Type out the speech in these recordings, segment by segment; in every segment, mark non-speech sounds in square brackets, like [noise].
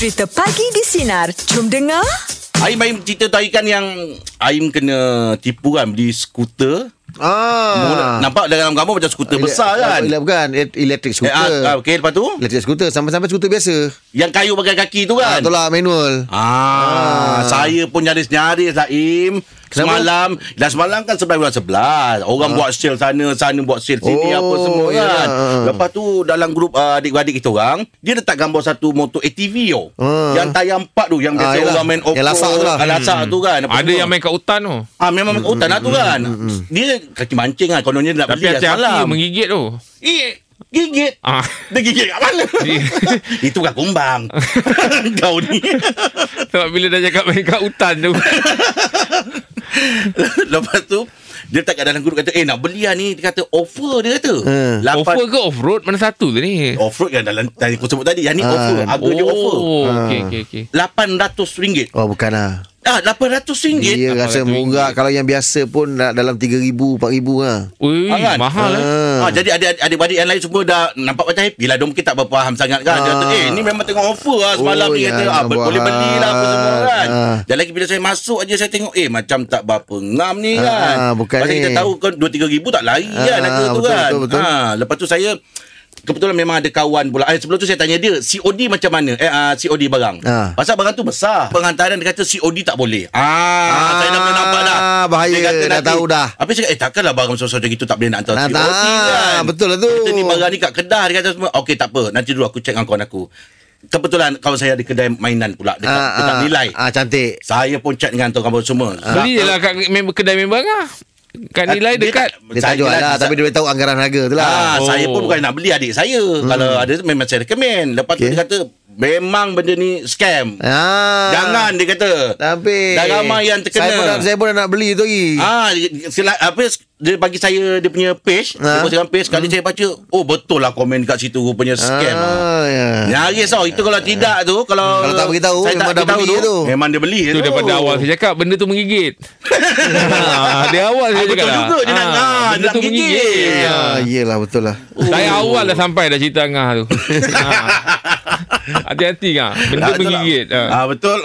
Cerita Pagi di Sinar. Jom dengar. Aim Aim cerita tu kan yang Aim kena tipu kan beli skuter. Ah. Nampak dalam gambar macam skuter Ele- besar kan. Ele- bukan, e- elektrik Eh, skuter. ah, ah, Okey lepas tu Elektrik skuter sampai-sampai skuter biasa. Yang kayu pakai kaki tu Ah, kan. itulah manual. Ah, saya pun nyaris-nyaris lah Im. Kenapa? Semalam Dan semalam kan sebelah bulan sebelas Orang buat sale sana Sana buat sale sini Ah. Oh, Apa semua ya. kan Lepas tu Dalam grup uh, adik-beradik kita orang Dia letak gambar satu motor ATV yo. Ah. Yang tayar empat tu Yang biasa Ah, yelah. orang main off Yang lasak tu lah. Lasak tu kan apa Ada semua. yang main kat hutan tu. Ah memang hmm, hutan lah tu kan. Dia kaki mancing kan kononnya dia nak Tapi beli lah hati-hati menggigit tu. Eh, gigit. Ah. Dia gigit kat mana? [laughs] Itu kan kumbang. [laughs] Kau ni. Sebab bila dah cakap main kat hutan tu. [laughs] Lepas tu dia tak kat dalam grup kata eh nak beli lah ni dia kata offer dia kata. Hmm. Lapan- Offer ke off-road? Mana satu tu ni? Off-road kan dalam tadi aku sebut tadi. Yang ni Ah. offer. Harga dia offer. Oh, okey okey okey. RM800. Oh, bukan lah. Ah, RM800. Dia rasa RM800. murah Kalau yang biasa pun dah Dalam RM3,000 RM4,000 lah Ui, Ah, kan? mahal lah. Ah. Ah, jadi adik- adik-adik yang lain semua dah nampak macam happy lah. Dia mungkin tak berapa faham sangat kan. Dia kata, Ah. eh ni memang tengok offer lah semalam Oh, ni. ya, Kata, ah, boleh beli lah apa hal. semua kan. Ah. Dan lagi bila saya masuk aja saya tengok, eh macam tak berapa ngam ni Ah, kan. bukan Pasal ni. kita tahu kan 2-3 ribu tak lari Ah, kan harga tu betul, kan. betul, betul. Ah, lepas tu saya Kebetulan memang ada kawan pula. Eh, sebelum tu saya tanya dia, COD macam mana? Eh, uh, COD barang. Ah. Pasal barang tu besar. Penghantaran dia kata COD tak boleh. Ah, saya dah pernah nampak dah. Ah, bahaya. Dia kata Dah nanti- tahu dah. Habis cakap, eh takkanlah barang besar-besar macam itu tak boleh nak hantar Nak COD tak, kan. betul lah tu. Kita ni barang ni kat Kedah dia kata semua. Okey tak apa. Nanti dulu aku check dengan kawan aku. Kebetulan kawan saya ada kedai mainan pula dekat, Ah, dekat ah, nilai. Ah, cantik Saya pun chat dengan tu kawan semua. Beli je lah kat member, kedai member lah. Kat nilai Dia dekat. tak- Dia tak jual jelas- lah Tapi dia tahu anggaran harga tu lah Ah, Oh. saya pun bukan nak beli adik saya. Kalau ada tu memang saya recommend. Lepas tu Okey. dia kata memang benda ni scam. Ah. Jangan dia kata. Tapi Dah ramai yang terkena. Saya pun, dah, saya pun dah nak beli tu lagi Ah, sila, apa dia bagi saya dia punya page, dia Ah. posting page sekali saya baca, oh betul lah komen kat situ rupanya scam. ah. ah, ya. Nyaris tau Itu kalau tidak tu Kalau Kalau tak beritahu, saya memang dah beli tu. Memang dia beli Tu daripada awal saya cakap benda tu menggigit. ha, [laughs] dia awal saya Ah, cakap betul dah. juga dia nak- ah, dia benda nak tu menggigit. menggigit. Ah, Ha. yelah betul lah Saya awal dah sampai dah cerita Angah tu. [laughs] ha. Hati-hati kan. Benda Ah, betul menggigit. lah. [laughs] Ha. Ah betul.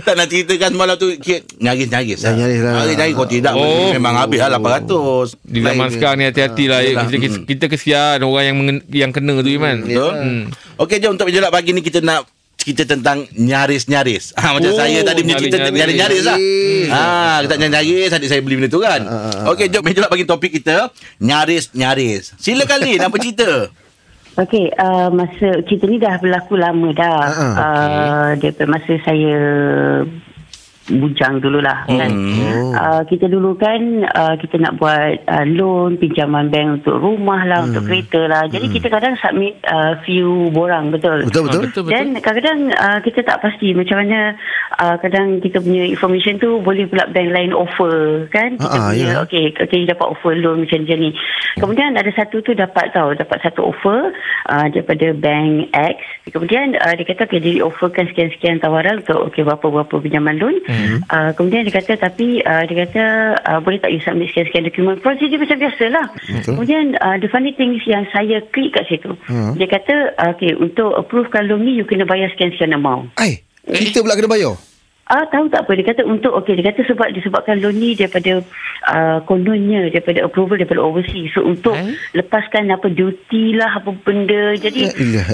tak nak ceritakan semalam tu nyaris-nyaris. Dah nyaris lah. Nyaris-nyaris kalau tidak Oh. memang habis lah 800. Di zaman Lain. sekarang ni hati-hati lah. Yelah. Kita, kita kesian orang yang mengen, yang kena tu Iman. Betul. Hmm. Okey jom untuk menjelak pagi ni kita nak cerita tentang nyaris-nyaris. Ha, macam Oh, saya tadi punya cerita nyaris-nyaris. nyaris-nyaris lah. Ha, kita nyaris-nyaris adik saya beli benda tu kan. Okey jom menjelak bagi topik kita nyaris-nyaris. Silakan Lin apa cerita? Okey, uh, masa kita ni dah berlaku lama dah. Ah, ah, uh, daripada masa saya bujang dululah kan. Oh. Uh, kita dulu kan uh, kita nak buat uh, loan pinjaman bank untuk rumah lah, untuk kereta lah. Jadi kita kadang submit uh, few borang betul. Betul betul betul betul. Dan kadang-kadang uh, kita tak pasti macam mana uh, kadang kita punya information tu boleh pula bank lain offer kan kita Ah, punya ya. okey okey dapat offer loan macam macam ni. Kemudian ada satu tu dapat tahu dapat satu offer uh, daripada bank X. Kemudian uh, dia kata okey dia offerkan sekian-sekian tawaran untuk okey berapa-berapa pinjaman loan. Hmm. Uh, kemudian dia kata tapi uh, dia kata uh, boleh tak you submit sekian-sekian dokumen. Prosedur macam biasalah. Betul. Kemudian uh, the funny thing yang saya klik kat situ. Hmm. Dia kata uh, okey untuk approvekan loan ni you kena bayar sekian-sekian amount. Ai, kita pula kena bayar Ah tahu tak apa dia kata untuk okey dia kata sebab disebabkan loan ni daripada uh, kononnya daripada approval daripada overseas so untuk Eh? lepaskan apa duty lah apa benda jadi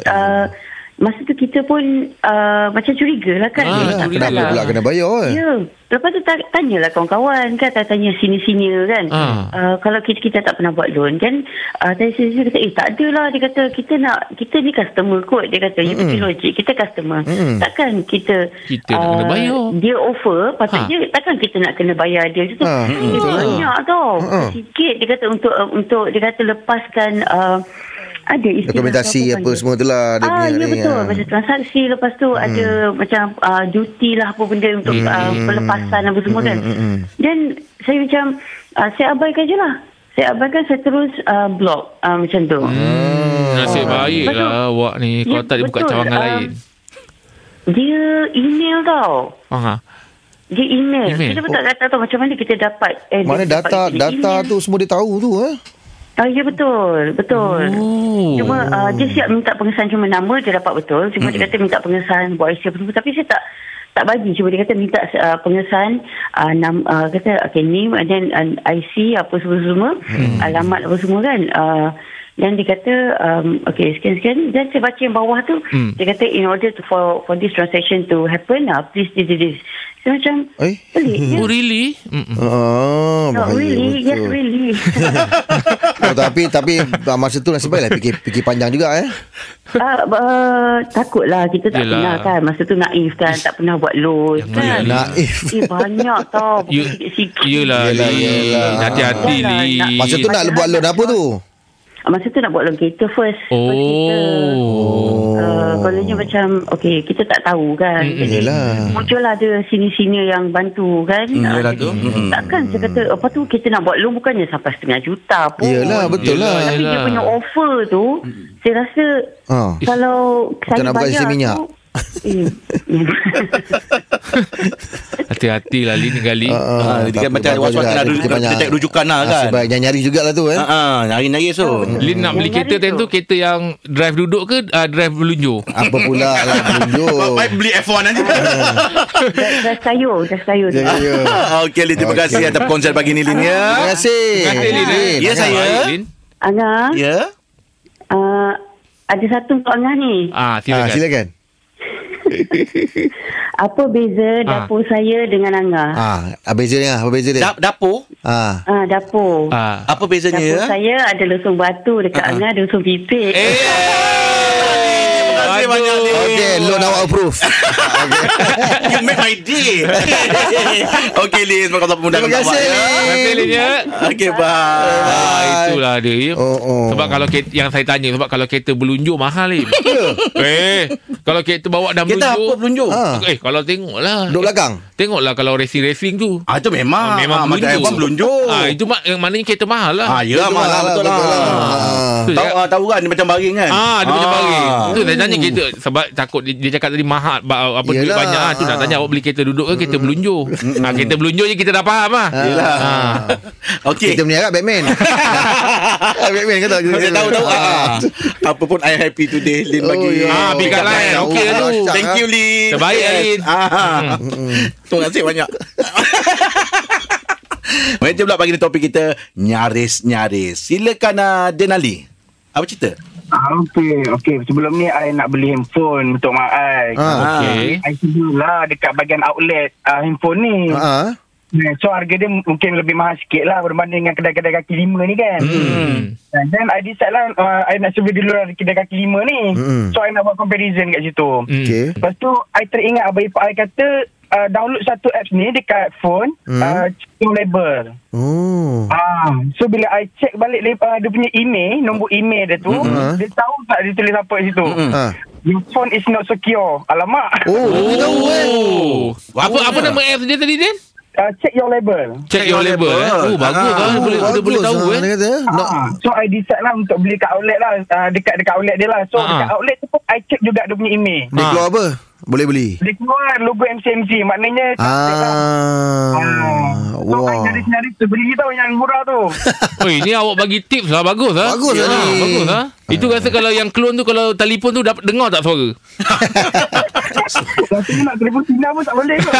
uh, masa tu kita pun uh, macam curiga lah kan Ah, tak. Kenapa salah. pula kena bayar eh? Ya. Lepas tu ta- tanyalah kawan-kawan kan, tak tanya sini-sini kan. Ah. Uh, kalau kita, kita tak pernah buat loan kan, uh, tanya sini kata, eh tak adalah. Dia kata, kita nak, kita ni customer kot. Dia kata, you fikir logik, kita customer. Mm-mm. Takkan kita... Kita nak kena bayar. Dia offer, patutnya takkan kita nak kena bayar dia. Dia kata, Ah, "Eh, betul. banyak tau. Ah. Sikit dia kata untuk, uh, untuk dia kata lepaskan... Uh, ada istilah Dokumentasi apa panggil? semua tu lah dia ah, punya ya ni, betul. ah. Macam transaksi lepas tu hmm. ada macam uh, duty lah apa benda untuk hmm. uh, pelepasan apa semua kan. hmm, hmm. Dan saya macam uh, saya abaikan je lah. Saya abaikan saya terus uh, block uh, macam tu. Hmm, nasib baik Betul. lah awak ni. Kalau Ya, tak dia buka betul. cawangan Ah, lain. Dia email tau. Ha. Dia email. Email? Kita pun tak, tak tahu macam mana kita dapat. Eh, Mana dapat data data email. tu semua dia tahu tu eh? Oh, ya betul, betul. Oh. Cuma uh, dia siap minta pengesahan cuma nama dia dapat betul. Cuma dia kata minta pengesahan buat IC semua. Tapi saya tak tak bagi. Cuma dia kata minta uh, pengesahan uh, nam, uh, kata okay, name and then uh, IC apa semua-semua. Alamat apa semua kan. Uh, dan dia kata um, okay sekian-sekian dan saya baca yang bawah tu Hmm. dia kata in order to for for this transaction to happen uh, please this this this saya macam Eh? pelik je. [laughs] Oh really? Mm-mm. Ah, No, bahaya really yes betul. really [laughs] Oh, tapi tapi ah, masa tu nasib baiklah fikir fikir panjang juga eh. Uh, uh, takutlah kita tak Yelah. pernah kan masa tu naif kan tak pernah buat loan Yang kan Naif. eh banyak tau [laughs] You, sikit-sikit yelah, Yelah, yelah. Hati-hati, Yelah, Lin. nak- Masa tu nak buat loan apa tu? Masa tu nak buat loan kereta first first kita Oh. Uh, kononnya macam Okay kita tak tahu kan Mm-mm. Jadi Yelah. Muncul lah ada sini-sini yang bantu kan Hmm, Ah, yelah tu. Mm-mm. Takkan saya kata Apa tu kita nak buat loan Bukannya sampai setengah juta pun Yelah betul Yelah, lah. Tapi dia Yelah. punya offer tu Saya rasa Ah. Kalau saya bayar isi minyak. Eh, [laughs] Hati-hati lah Lin kali. Ah, dia kan macam was-was nak Dia rujukan lah kan. Nasib baik nyari jugalah tu eh. Ah, ah, nyari-nyari so. Lin nak beli kereta time tu. Kereta yang drive duduk ke uh, Drive berlunjur Apa pula lah [laughs] tunjuk. Baik beli F1 aja. Dah sayur Dah sayur Ya, [laughs] ya. Okey Lin, terima kasih atas konsert pagi ni Lin ya. Terima kasih. Terima kasih Lin eh. Ya, saya. Angah Ya. uh, Ada satu untuk Angah ni Ah, Ah, silakan. [laughs] Apa beza dapur saya dengan Angah Ah, apa beza dia? Apa beza dia? Da- dapur. Ah. Ah, dapur Ah. Apa bezanya Dapur ya? saya ada lesung batu Dekat Ah, ah. Angah ada lesung pipit Eh. Terima kasih banyak Lin. Okey, loan awak approve. [laughs] You make my day. [laughs] Okey Lin, pemuda Terima kasih. Terima kasih Lin ya. Okey, bye. Ah, itulah dia. ya. Oh, oh. Sebab kalau kereta, yang saya tanya sebab kalau kereta berlunjur mahal ni. [laughs] eh, kalau kereta bawa dah Kita apa berlunjur. pelunjuk? Ah. Eh, kalau tengoklah. Duduk belakang. Tengoklah kalau racing-racing tu. Ah, itu memang. Ah, memang ah, macam berlunjur. F1 berlunjuk. Ah, itu mak yang maknanya kereta mahal lah. Ah, ya Betul malah lah, betul betul lah. lah. Ah. Tu Tahu cakap- ah, tahu kan dia macam baring kan? Ah, dia macam Ah. baring. Tu saya tanya kereta sebab takut dia, dia cakap tadi mahal ba- apa duit Yelah. banyak ah. Tu nak tanya awak beli kereta duduk ke kereta berlunjur. Ah, kereta berlunjur je kita dah faham ah. Yelah. Ah. [laughs] Okey. Kita kat Batman. [laughs] Ah, Batman kata. Saya tahu tahu. Ah. Apa pun I happy today Lin Oh, bagi. ya. Ah, pick up line. Okey lah tu. Thank you Lin. Terbaik, Lin. Ah. Terima kasih banyak. [laughs] [laughs] Meja pula pagi ni topik kita nyaris-nyaris. Silakan uh, Denali. Apa cerita? Ah, Okey, okey. Sebelum ni I nak beli handphone untuk mak I. Ah. Okey. I sebelah dekat bahagian outlet uh, handphone ni. Ah. Uh, so harga dia mungkin lebih mahal sikit lah berbanding dengan kedai-kedai kaki lima ni kan. Hmm. And then I decide lah uh, I nak sebelah dulu lah kedai kaki lima ni. Hmm. So I nak buat comparison kat situ. Hmm. Okey. Lepas tu I teringat abang ipar I kata uh, download satu apps ni dekat phone. Hmm. Uh, check label. Oh. Ah, so bila I check balik uh, dia punya email, nombor email dia tu, Mm-hmm. dia tahu tak dia tulis apa kat situ. Mm-mm. Ah. Your phone is not secure. Alamak. Oh, tahu eh. Oh. Apa apa nama apps dia tadi Din? Uh, check your label. Check your label eh. Oh bagus Ah. ah. Boleh boleh, boleh tahu ah, eh. Kata. No. Ah, so I decide lah untuk beli kat outlet lah uh, dekat dekat outlet dia lah. So Ah. dekat outlet tu pun I check juga dia punya email. Dia Ah. keluar apa? Boleh beli. Dia keluar logo MCMC maknanya cantik lah. Ah. Ah. So I Wah. nyari-nyari tu beli tau yang murah tu. [laughs] Oh ini awak bagi tips lah bagus ah. Bagus lah Ah. Bagus ah. Itu rasa kalau yang clone tu kalau telefon tu dapat dengar tak suara? [laughs] Tapi nak telefon Cina pun tak boleh kot. [laughs]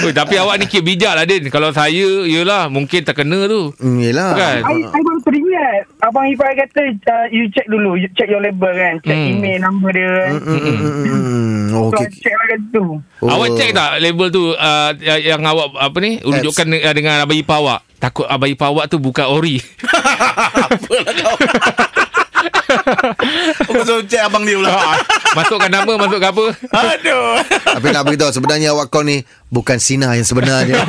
Oi, tapi awak ni kira bijak lah Din. Kalau saya, yelah mungkin terkena tu. Hmm, yelah. Kan? I, I baru teringat Abang Ifai kata uh, You check dulu You check your label kan Check Hmm. email Number dia kan Hmm, hmm, hmm, hmm, hmm. Oh, So okey. I check lah situ Oh. Awak check tak label tu uh, yang awak apa ni rujukan uh, dengan abang ipar awak. Takut abang ipar awak tu bukan ori. Apalah kau. [laughs] Aku suruh cek abang dia pula. Masukkan nama, masukkan apa? Aduh. Tapi nak beritahu sebenarnya awak kau ni bukan Sina yang sebenarnya. [laughs]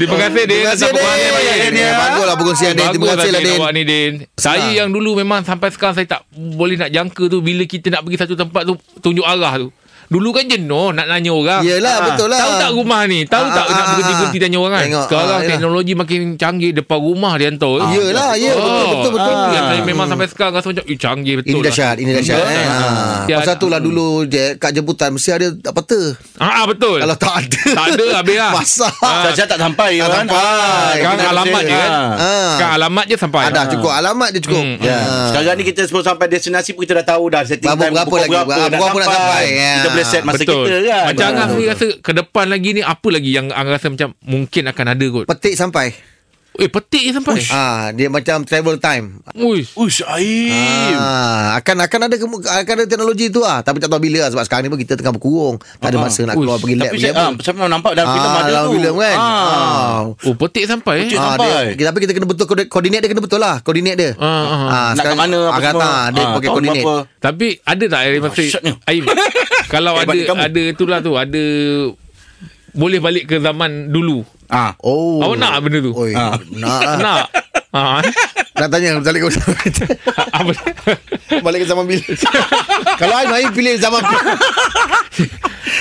Terima kasih Din. Terima kasih Din. ya. Baguslah perkongsian Din. Terima kasih lah Din Din. awak ni Din. Saya yang dulu memang sampai sekarang saya tak boleh nak jangka tu bila kita nak pergi satu tempat tu tunjuk arah tu. Dulu kan jenuh nak nanya orang. Yelah, Ah. betul lah. Tahu tak rumah ni? Tahu Ah, tak ah, nak berhenti-berhenti tanya orang kan? Tengok, Sekarang yelah. teknologi makin canggih depan rumah dia hantar. eh. Yelah, ya, betul, Oh, betul, betul. saya Hmm. memang sampai sekarang rasa macam eh, canggih betul. Ini lah. dahsyat, ini dahsyat. Betul. Eh. Ha. Ya, Pasal tu lah dulu je kat jemputan mesti ada apa tu. Ah, ah, betul. Kalau tak ada. Tak ada, habis lah. Masak. Ah. Saja tak sampai Tak kan. sampai. Sekarang kita alamat je kan. Sekarang alamat je sampai. Ada cukup alamat je cukup. Hmm. Ya. Ah. Sekarang ni kita semua sampai destinasi pun kita dah tahu dah setting Berapa- time berapa pukul lagi, berapa- berapa nak sampai. Ya. Kita boleh set masa Betul. kita kan. Macam Ah. Angah sendiri rasa ke depan lagi ni apa lagi yang Angah rasa macam mungkin akan ada kot. Petik sampai. Eh petik je sampai. Ah, dia macam travel time. Uish. Ush, aim. Ah, akan akan ada kemu- akan ada teknologi tu ah. Tapi tak tahu bila lah. sebab sekarang ni pun kita tengah berkurung. Tak ada Ah. masa nak Uish. keluar pergi lab Tapi saya, ah, saya memang nampak dalam filem Ah, ada dalam tu. filem kan. Ah. Ah. Oh petik sampai eh. Petik. Ah, sampai. dia, tapi kita kena betul koordinat, dia kena betul lah. Koordinat dia. Ah, ah. Nak kat mana apa kata, semua. dia Ah, pakai tahun koordinat. berapa. Tapi ada tak Aim Dahsyatnya. [laughs] Aim kalau ada kamu. ada itulah tu ada boleh balik ke zaman dulu. Ah. Oh. Awak nak benda tu? Oi, Ah. nak. Nak. Ha. Nak tanya balik ke zaman [laughs] Apa? Balik ke zaman bila? Kalau Aim Aim pilih zaman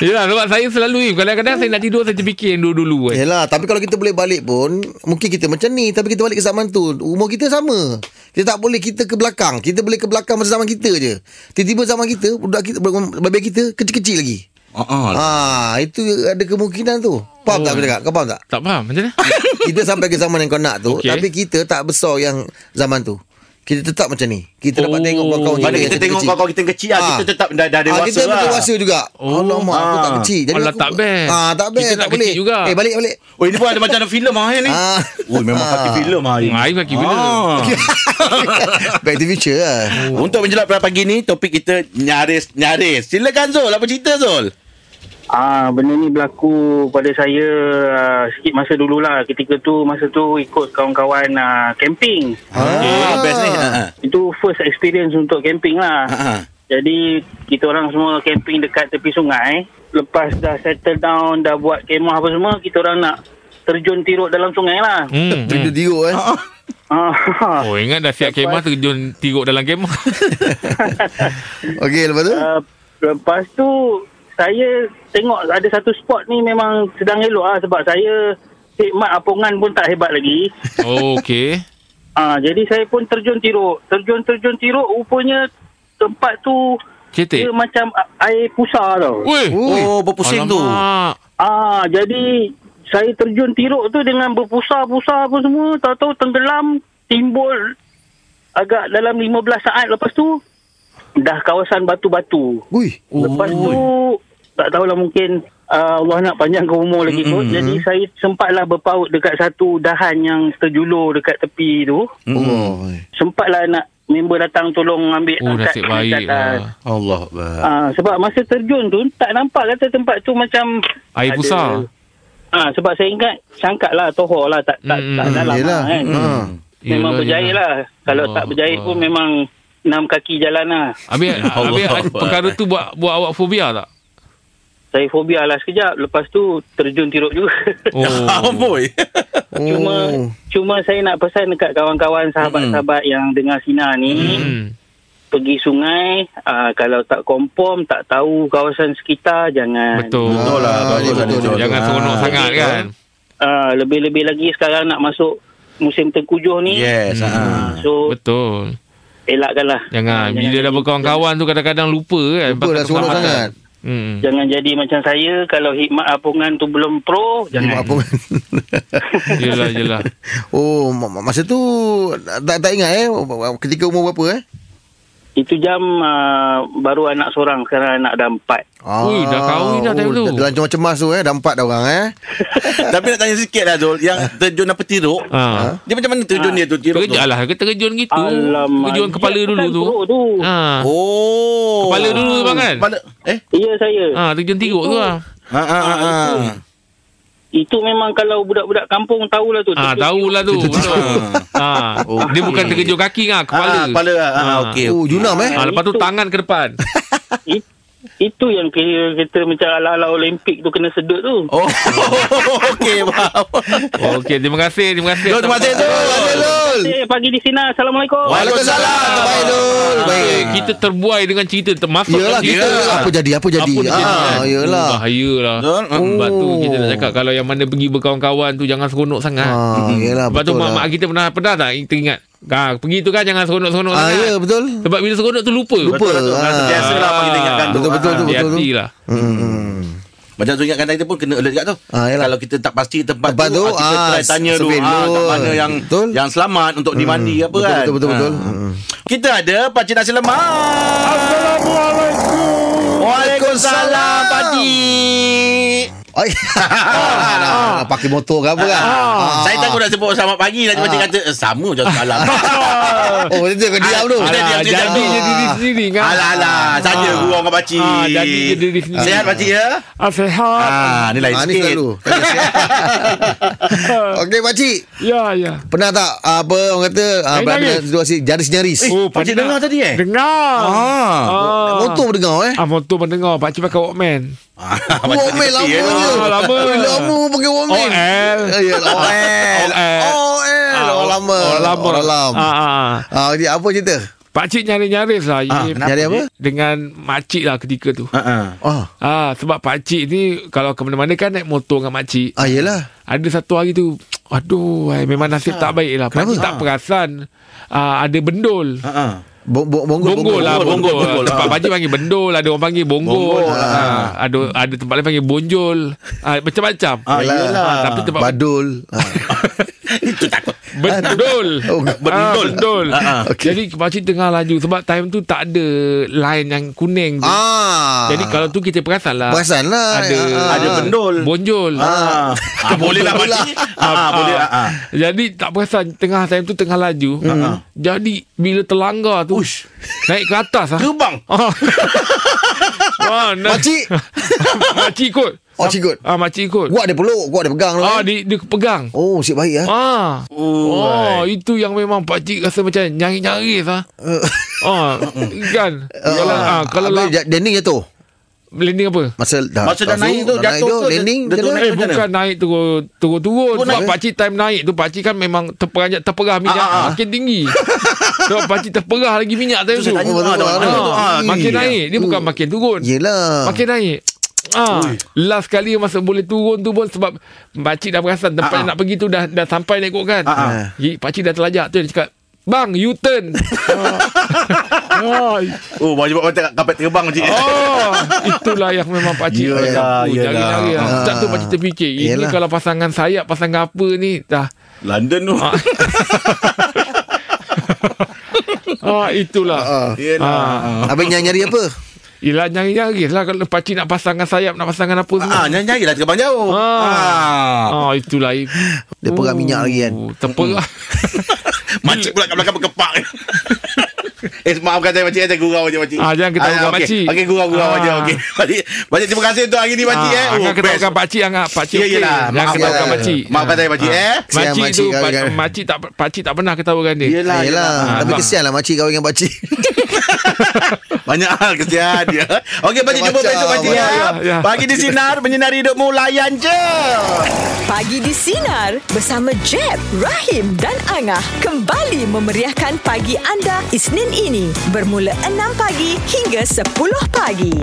Yalah sebab saya selalu Im kadang-kadang saya nak tidur saya terfikir yang dulu-dulu kan. Yelah Tapi kalau kita boleh balik pun Mungkin kita macam ni. Tapi kita balik ke zaman tu Umur kita sama. Kita tak boleh kita ke belakang. Kita boleh ke belakang Masa zaman kita je. Tiba-tiba zaman kita Budak kita Baby kita Kecil-kecil lagi Ah, ah. Ah, Itu ada kemungkinan tu Faham tak aku cakap Kau faham tak Tak faham macam mana? [laughs] Kita sampai ke zaman yang kau nak tu Okey. Tapi kita tak besar yang zaman tu Kita tetap macam ni Kita dapat Oh. tengok kawan-kawan Mana yang kita tengok kecil. kawan-kawan kita yang kecil ah, Ah. kita tetap dah, dah Ah, dewasa kita lah. betul dewasa juga. Oh, Alamak, aku tak ah. kecil. Alah, aku, tak best. Ah, tak best. Kita tak boleh. kecil juga. Eh, balik, balik. Oh ini pun ada macam ada filem ah ni. Ah. Oh memang Ah. pakai filem ah. Aim kaki bila? Ah. [laughs] Back to future lah. Untuk menjelak pada pagi ni topik kita nyaris nyaris. Silakan Zul, apa cerita Zul? Ah, benda ni berlaku pada saya uh, sikit masa dululah. Ketika tu masa tu ikut kawan-kawan uh, camping. Ah, best ni. Ha. ha. Itu first experience untuk camping lah. Ha, ha. Jadi kita orang semua camping dekat tepi sungai. Lepas dah settle down, dah buat kemah apa semua, kita orang nak terjun tiruk dalam sungai lah. Hmm. Benda hmm. diruk eh. Ah, Oh ingat dah siap kemah terjun tiruk dalam kemah. [laughs] Okey, lepas tu? uh, lepas tu saya tengok ada satu spot ni memang sedang elok lah sebab saya hikmat apungan pun tak hebat lagi. Oh okey. [laughs] Ah, jadi saya pun terjun tiruk. Terjun-terjun tiruk rupanya tempat tu Cetek. dia macam air pusar tau. Weh. Oh, berpusing tu. Alamak. Ah, jadi saya terjun tiruk tu dengan berpusar-pusar apa semua, tahu-tahu tenggelam, timbul agak dalam 15 saat lepas tu dah kawasan batu-batu. Ui. Lepas tu tak tahulah mungkin uh, Allah nak panjangkan umur lagi kot. Jadi saya sempatlah berpaut dekat satu dahan yang terjulur dekat tepi tu. Oh. Sempatlah nak member datang tolong ambil Oh angkat nasib ke baik atas. lah. Allah. Ah, sebab masa terjun tu tak nampak kata tempat tu macam Air ada- pusar. Ah, sebab saya ingat sangkat lah tohor lah tak tak, Hmm, tak dalam Yelah. lah, kan. Ha. Memang Yelah, berjaya yelah. lah. Kalau Allah tak berjaya Allah. pun memang enam kaki jalan lah. Habis, [laughs] habis Allah. perkara tu buat buat awak fobia tak? Saya fobia lah sekejap. Lepas tu terjun tiruk juga. [laughs] Oh. [laughs] Amboi. cuma Oh. cuma saya nak pesan dekat kawan-kawan sahabat-sahabat yang dengar sinar ni. Hmm. Pergi sungai, uh, kalau tak confirm, tak tahu kawasan sekitar, jangan. Betul. Betul lah, Ah, betul, betul. Zul. Jangan Ah. seronok sangat kan? Uh, lebih-lebih lagi sekarang nak masuk musim tengkujuh ni. Yes. Hmm. ah. So, Betul. Elakkanlah. Jangan. Ah, Bila dah berkawan-kawan tu kadang-kadang lupa kan. Lupa dah seronok sangat. Hmm. Jangan jadi macam saya Kalau hikmat apungan tu belum pro Jangan apa? [laughs] Yelah, yelah. [laughs] Oh, ma- ma- masa tu tak tak ingat eh ketika umur berapa eh? Itu jam uh, Baru anak seorang Sekarang anak dah empat Ui, dah kahwin dah time tu. Ah, oh, Dalam cemas tu eh, dah empat dah orang eh. [laughs] Tapi nak tanya sikit lah Zul Yang terjun apa tiruk Ha. Dia macam mana terjun dia tu Tiruk tu Terkejut lah. Ke terkejun gitu. Alamak Terkejun kepala Dia dulu tu. tu Ha. Oh Kepala dulu bang kan? Kepala Eh Ya saya Ha, terjun tiruk tu lah. Ha ha ha. ha. Itu memang kalau budak-budak kampung tahulah tu Ha, Terjun tahulah tu. Ha. [laughs] Oh, Dia bukan terkejut kaki ah, kepala. Ah, kepala ah, ah, okey. Oh, junam eh. Ha, lepas tu Itu- tangan ke depan. [laughs] It, Itu yang kira kita macam ala-ala Olimpik tu kena sedut tu Oh, [laughs] okey, faham. Okey, terima kasih, terima kasih. Zul, terima kasih Zul. Zul. Eh, pagi di sini Assalamualaikum Waalaikumsalam. Baik Dul. Baik. kita terbuai dengan cerita termasuk Yelah kita Yelah. apa jadi apa jadi. apa jadi Ah, kan? yelah. Oh, bahaya lah Betul. Sebab tu Oh. kita nak cakap Kalau yang mana pergi berkawan-kawan tu Jangan seronok sangat Ah, yelah Sebab tu betul mak-mak lah. kita pernah Pernah tak teringat ha, Pergi tu kan jangan seronok-seronok Ah, sangat ya betul. Sebab bila seronok tu lupa Lupa. Betul, betul. Ah. Biasa lah apa kita ingatkan tu. Betul, betul, Ah. betul. Hati-hati lah Hmm. Macam tu ingatkan kita pun kena alert juga tu. Ah, yalah. Kalau kita tak pasti tempat, Tempat tu, tu, kita ah, try tanya dulu kat mana yang Betul. yang selamat untuk dimandi apa Betul, kan. betul, betul, betul. Ah. Hmm. Kita ada pakcik nasi lemak. Assalamualaikum. Waalaikumsalam pakcik. Ay, ah, nak [laughs] pakai motor ke apa kan? Ah. Saya takut nak sebut selamat pagi Nanti pakcik kata eh, Sama je semalam [laughs] Oh, macam tu kau diam tu. Alah, Alah, diam, diam, jadi diam. je diri sendiri kan Alah alah Saja Ah. gurau dengan pakcik Ah, jadi je diri sendiri. Sehat pakcik ya ah, Sehat Ah, ni lain Ah, ni sikit selalu. [laughs] Okey, pakcik. Ya ya Pernah tak ah, apa orang kata ah, berada situasi nyaris-nyaris? Oh, pakcik dengar tadi eh Dengar Ah. ah. Motor berdengar eh? Ah, motor mendengar Pakcik pakai Walkman Ah, Walkman lama ya. je. Ah, lama. Lama pakai Walkman. OL. Eh, Yalah, OL. OL. Orang lama. Orang lama Orang lama. ah, ah. Ah, jadi apa cerita? Pakcik nyari-nyaris lah Ah, Ini kenapa, Nyari apa? Dengan makcik lah ketika tu Ah, ah. Ah, Ah, sebab pakcik ni kalau ke mana-mana kan naik motor dengan makcik. ah yelah. Ada satu hari tu, aduh, ay, memang nasib tak baik lah. Pakcik Kenapa? tak perasan ah, ada bendol. Ah, ah. Bong, bong, bonggol, Bonggol lah bonggol, bonggol, bonggol. Tempat Ah. pakcik panggil bendol Ada orang panggil bonggol, Bonggol, Ah, Ada ada tempat lain panggil bonjol ah, Macam-macam Ah, yelah. Ah, Tapi tempat Badul. [laughs] Ah. Itu takut Bendol [laughs] Oh, bendol. ah, Bendol Ah, ah. Okey. Jadi pakcik tengah laju Sebab time tu tak ada Line yang kuning tu Ah. Jadi kalau tu kita perasan lah Perasan lah. Ada Ah. Ada bendol Bonjol Ah, ah boleh lah pakcik. Ah, boleh lah. Ah. Jadi tak perasan Tengah time tu tengah laju Ah. Jadi bila terlanggar tu Ush. Naik ke atas lah Gerbang. [laughs] Ah. ah, na- Makcik. [laughs] Makcik ikut Oh, cikut. Ah, makcik ikut Gua ada peluk, gua ada pegang Ah, lah. dia, dia pegang Oh, sip baik ah. Ah. Oh, Oh, itu yang memang pakcik rasa macam nyari-nyari ah. ah, kan. [laughs] Kalau ah, kalau lah landing jatuh. landing apa? Masa dah Masa dah naik tu, jatuh tu, tu, landing dia- dia tu naik. Eh bukan naik turun turun-turun Oh, sebab naik. pakcik time naik tu pakcik kan memang terperanjat terperah minyak Ah, ah, ah. makin tinggi. [laughs] Sebab pakcik terperah lagi minyak time tu. Oh, ah, dah- ah, makin naik dia bukan makin turun. Yelah. Makin naik. Ah, last kali masa boleh turun tu pun sebab pakcik dah perasan tempat Ah, ah. nak pergi tu dah dah sampai naik kot kan. Ah, ah. Jadi pakcik dah terlajak tu dia cakap, "Bang, U-turn." [laughs] ah. Oh, baju buat mata kapet terbang pakcik. Oh, itulah yang memang pakcik Yelah, macam tu, yelah. Nyari-nyari lah. Ah. Tak tu pakcik terfikir, ini Yelah. kalau pasangan sayap, pasangan apa ni, dah. London tu. Ah. [laughs] Ah, itulah. Ah. Yelah. Habis nyari-nyari apa? Yelah, nyari-nyari lah kalau pakcik nak pasangan sayap, nak pasangan apa semua. Ah, nyanyi lah terbang jauh. Ah. Ah. Ah, itulah. Dia perah minyak lagi kan? Oh, Terperah. [laughs] Makcik pula kat belakang berkepak. [laughs] eh, maafkan saya makcik, saya gurau je makcik. Ah, jangan ketahukan okey. makcik. Okey, gurau-gurau Ah. aja. Okey. [laughs] Makcik, makcik terima kasih untuk hari ni makcik eh. Ah, Oh, Jangan ketahukan best. pakcik, jangan. Pakcik Ya, okey. yelah. Jangan Maaf, ketahukan yelah. pakcik. Maafkan saya makcik eh. Kesian Makcik makcik tu, makcik tak pakcik tak pernah ketahukan dia. Yelah, Yelah, yelah. Tapi Ah. kesian lah makcik kahwin dengan pakcik. Banyak hal kesian dia. Okey, pakcik jumpa Macam, besok pakcik ya, ya. ya, ya. Pagi di sinar menyinari hidupmu layan je. Pagi di Sinar bersama Jeb, Rahim dan Angah kembali memeriahkan pagi anda Isnin ini bermula 6 pagi hingga 10 pagi.